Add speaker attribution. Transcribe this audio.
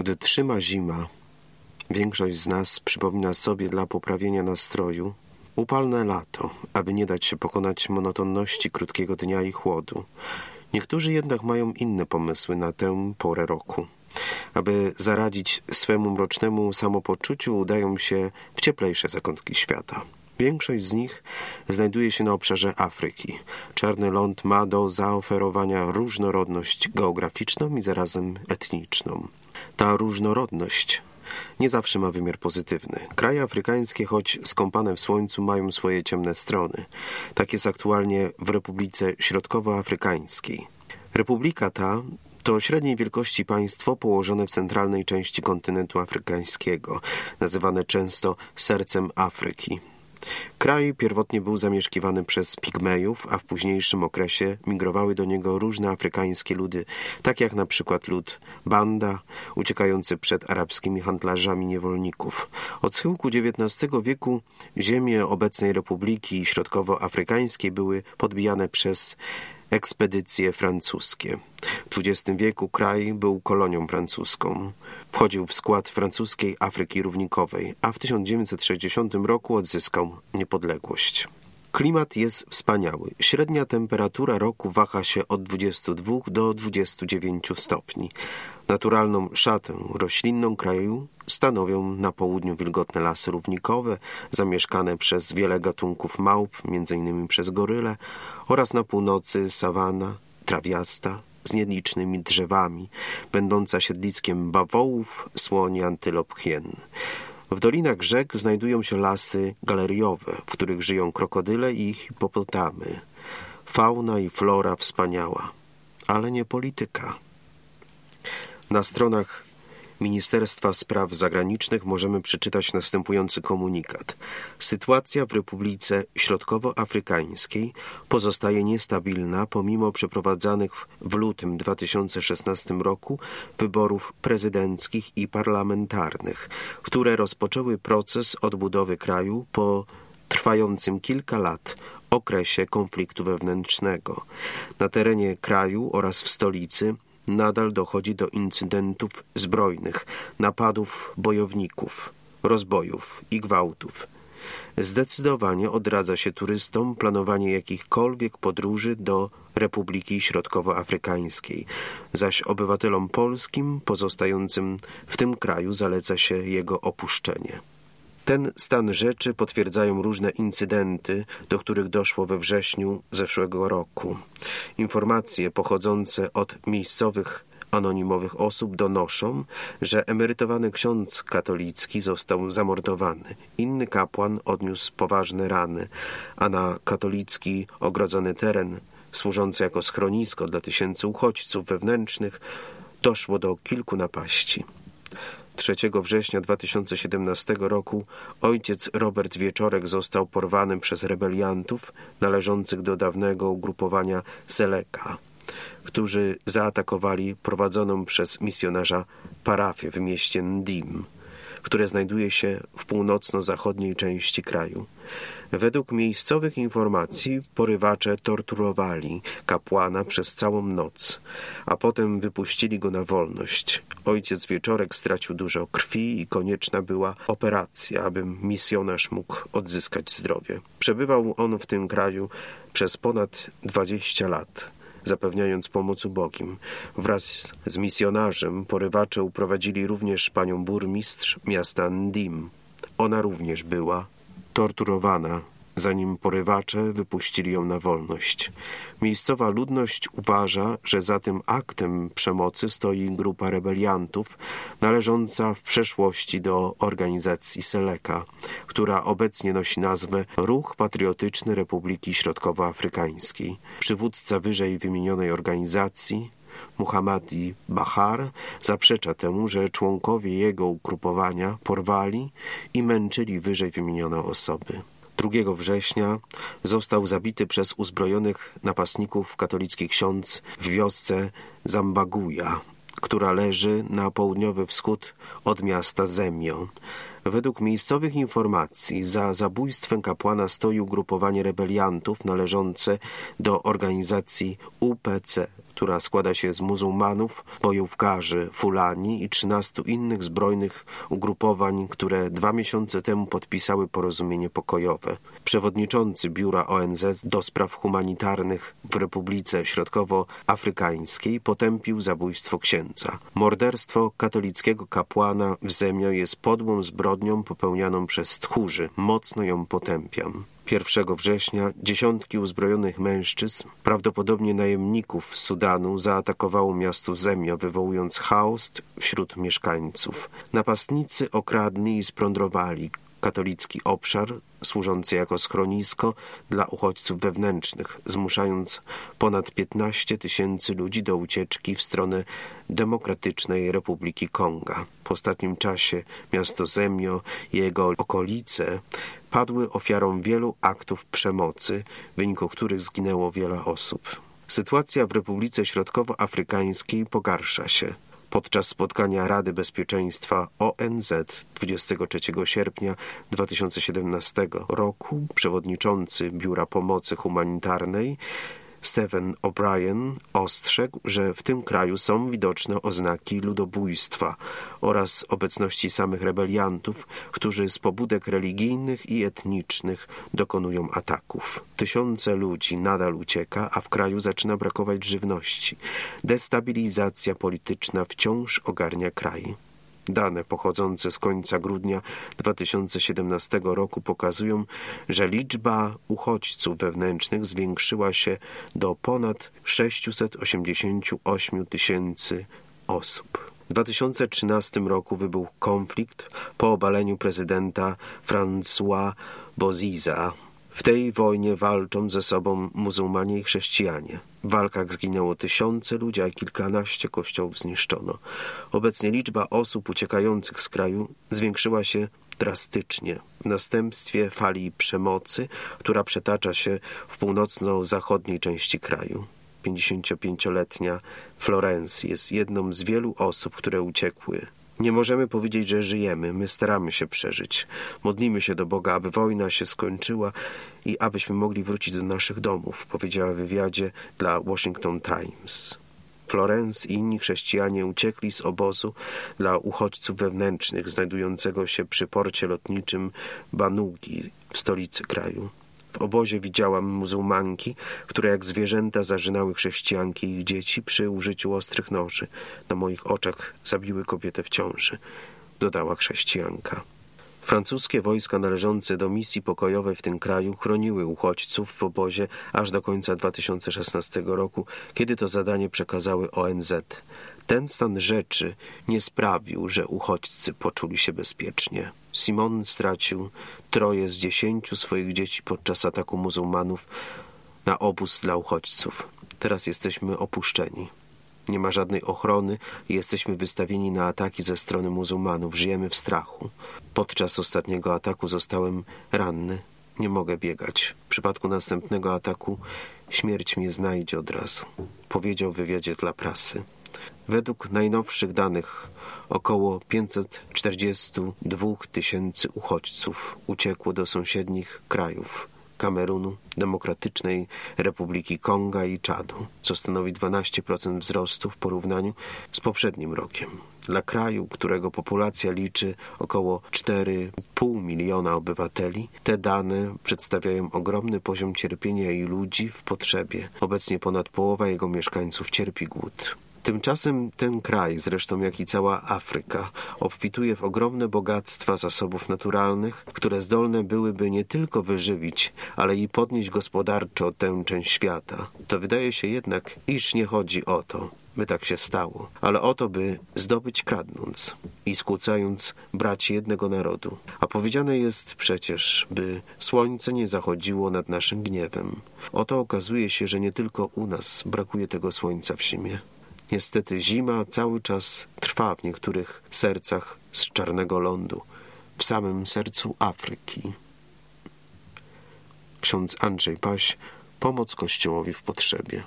Speaker 1: Gdy trzyma zima, większość z nas przypomina sobie dla poprawienia nastroju upalne lato, aby nie dać się pokonać monotonności krótkiego dnia i chłodu. Niektórzy jednak mają inne pomysły na tę porę roku. Aby zaradzić swemu mrocznemu samopoczuciu, udają się w cieplejsze zakątki świata. Większość z nich znajduje się na obszarze Afryki. Czarny ląd ma do zaoferowania różnorodność geograficzną i zarazem etniczną. Ta różnorodność nie zawsze ma wymiar pozytywny. Kraje afrykańskie, choć skąpane w słońcu, mają swoje ciemne strony. Tak jest aktualnie w Republice Środkowoafrykańskiej. Republika ta to średniej wielkości państwo położone w centralnej części kontynentu afrykańskiego, nazywane często sercem Afryki. Kraj pierwotnie był zamieszkiwany przez pigmejów, a w późniejszym okresie migrowały do niego różne afrykańskie ludy, tak jak na przykład lud Banda, uciekający przed arabskimi handlarzami niewolników. Od schyłku XIX wieku ziemie obecnej Republiki Środkowoafrykańskiej były podbijane przez ekspedycje francuskie. W XX wieku kraj był kolonią francuską. Wchodził w skład francuskiej Afryki Równikowej, a w 1960 roku odzyskał niepodległość. Klimat jest wspaniały. Średnia temperatura roku waha się od 22 do 29 stopni. Naturalną szatę roślinną kraju stanowią na południu wilgotne lasy równikowe, zamieszkane przez wiele gatunków małp, m.in. przez goryle, oraz na północy sawana, trawiasta, z nielicznymi drzewami, będąca siedliskiem bawołów, słoni, antylop, hien. W dolinach rzek znajdują się lasy galeriowe, w których żyją krokodyle i hipopotamy. Fauna i flora wspaniała, ale nie polityka. Na stronach Ministerstwa Spraw Zagranicznych możemy przeczytać następujący komunikat. Sytuacja w Republice Środkowoafrykańskiej pozostaje niestabilna pomimo przeprowadzanych w lutym 2016 roku wyborów prezydenckich i parlamentarnych, które rozpoczęły proces odbudowy kraju po trwającym kilka lat okresie konfliktu wewnętrznego. Na terenie kraju oraz w stolicy nadal dochodzi do incydentów zbrojnych, napadów bojowników, rozbojów i gwałtów. Zdecydowanie odradza się turystom planowanie jakichkolwiek podróży do Republiki Środkowoafrykańskiej, zaś obywatelom polskim pozostającym w tym kraju zaleca się jego opuszczenie. Ten stan rzeczy potwierdzają różne incydenty, do których doszło we wrześniu zeszłego roku. Informacje pochodzące od miejscowych anonimowych osób donoszą, że emerytowany ksiądz katolicki został zamordowany. Inny kapłan odniósł poważne rany, a na katolicki ogrodzony teren, służący jako schronisko dla tysięcy uchodźców wewnętrznych, doszło do kilku napaści. 3 września 2017 roku ojciec Robert Wieczorek został porwany przez rebeliantów należących do dawnego ugrupowania Seleka, którzy zaatakowali prowadzoną przez misjonarza parafię w mieście Ndim, które znajduje się w północno-zachodniej części kraju. Według miejscowych informacji porywacze torturowali kapłana przez całą noc, a potem wypuścili go na wolność. Ojciec wieczorek stracił dużo krwi i konieczna była operacja, aby misjonarz mógł odzyskać zdrowie. Przebywał on w tym kraju przez ponad 20 lat zapewniając pomoc ubogim. Wraz z misjonarzem porywacze uprowadzili również panią burmistrz miasta Ndim. Ona również była torturowana, zanim porywacze wypuścili ją na wolność. Miejscowa ludność uważa, że za tym aktem przemocy stoi grupa rebeliantów należąca w przeszłości do organizacji Seleka, która obecnie nosi nazwę Ruch Patriotyczny Republiki Środkowoafrykańskiej. Przywódca wyżej wymienionej organizacji Muhammadi Bahar zaprzecza temu, że członkowie jego ugrupowania porwali i męczyli wyżej wymienione osoby. 2 września został zabity przez uzbrojonych napastników katolicki ksiądz w wiosce Zambaguja, która leży na południowy wschód od miasta Zemio. Według miejscowych informacji za zabójstwem kapłana stoi ugrupowanie rebeliantów należące do organizacji UPC, która składa się z muzułmanów, bojówkarzy, fulani i 13 innych zbrojnych ugrupowań, które dwa miesiące temu podpisały porozumienie pokojowe. Przewodniczący Biura ONZ do spraw humanitarnych w Republice Środkowoafrykańskiej potępił zabójstwo księdza. Morderstwo katolickiego kapłana w Zemio jest podłą zbrodnią popełnianą przez tchórzy. Mocno ją potępiam. 1 września dziesiątki uzbrojonych mężczyzn, prawdopodobnie najemników Sudanu, zaatakowało miasto Zemio, wywołując chaos wśród mieszkańców. Napastnicy okradli i splądrowali katolicki obszar służący jako schronisko dla uchodźców wewnętrznych, zmuszając ponad 15 tysięcy ludzi do ucieczki w stronę Demokratycznej Republiki Konga. W ostatnim czasie miasto Zemio i jego okolice padły ofiarą wielu aktów przemocy, w wyniku których zginęło wiele osób. Sytuacja w Republice Środkowoafrykańskiej pogarsza się. Podczas spotkania Rady Bezpieczeństwa ONZ 23 sierpnia 2017 roku przewodniczący Biura Pomocy Humanitarnej Stephen O'Brien ostrzegł, że w tym kraju są widoczne oznaki ludobójstwa oraz obecności samych rebeliantów, którzy z pobudek religijnych i etnicznych dokonują ataków. Tysiące ludzi nadal ucieka, a w kraju zaczyna brakować żywności. Destabilizacja polityczna wciąż ogarnia kraj. Dane pochodzące z końca grudnia 2017 roku pokazują, że liczba uchodźców wewnętrznych zwiększyła się do ponad 688 tysięcy osób. W 2013 roku wybuchł konflikt po obaleniu prezydenta François Boziza w tej wojnie walczą ze sobą muzułmanie i chrześcijanie. W walkach zginęło tysiące ludzi, a kilkanaście kościołów zniszczono. Obecnie liczba osób uciekających z kraju zwiększyła się drastycznie w następstwie fali przemocy, która przetacza się w północno-zachodniej części kraju. 55-letnia Florence jest jedną z wielu osób, które uciekły nie możemy powiedzieć, że żyjemy. My staramy się przeżyć. Modlimy się do Boga, aby wojna się skończyła i abyśmy mogli wrócić do naszych domów, powiedziała w wywiadzie dla Washington Times. Florence i inni chrześcijanie uciekli z obozu dla uchodźców wewnętrznych znajdującego się przy porcie lotniczym Banugi w stolicy kraju. W obozie widziałam muzułmanki, które jak zwierzęta zażynały chrześcijanki i ich dzieci przy użyciu ostrych noży. Na moich oczach zabiły kobietę w ciąży, dodała chrześcijanka. Francuskie wojska należące do misji pokojowej w tym kraju chroniły uchodźców w obozie aż do końca 2016 roku, kiedy to zadanie przekazały ONZ. Ten stan rzeczy nie sprawił, że uchodźcy poczuli się bezpiecznie. Simon stracił troje z dziesięciu swoich dzieci podczas ataku muzułmanów na obóz dla uchodźców. Teraz jesteśmy opuszczeni. Nie ma żadnej ochrony i jesteśmy wystawieni na ataki ze strony muzułmanów. Żyjemy w strachu. Podczas ostatniego ataku zostałem ranny. Nie mogę biegać. W przypadku następnego ataku śmierć mnie znajdzie od razu, powiedział w wywiadzie dla prasy. Według najnowszych danych około 542 tysięcy uchodźców uciekło do sąsiednich krajów Kamerunu, Demokratycznej Republiki Konga i Czadu, co stanowi 12% wzrostu w porównaniu z poprzednim rokiem. Dla kraju, którego populacja liczy około 4,5 miliona obywateli, te dane przedstawiają ogromny poziom cierpienia i ludzi w potrzebie. Obecnie ponad połowa jego mieszkańców cierpi głód. Tymczasem ten kraj, zresztą jak i cała Afryka, obfituje w ogromne bogactwa zasobów naturalnych, które zdolne byłyby nie tylko wyżywić, ale i podnieść gospodarczo tę część świata. To wydaje się jednak, iż nie chodzi o to, by tak się stało, ale o to, by zdobyć kradnąc i skłócając braci jednego narodu. A powiedziane jest przecież, by słońce nie zachodziło nad naszym gniewem. Oto okazuje się, że nie tylko u nas brakuje tego słońca w zimie. Niestety zima cały czas trwa w niektórych sercach z czarnego lądu, w samym sercu Afryki. Ksiądz Andrzej Paś, pomoc Kościołowi w potrzebie.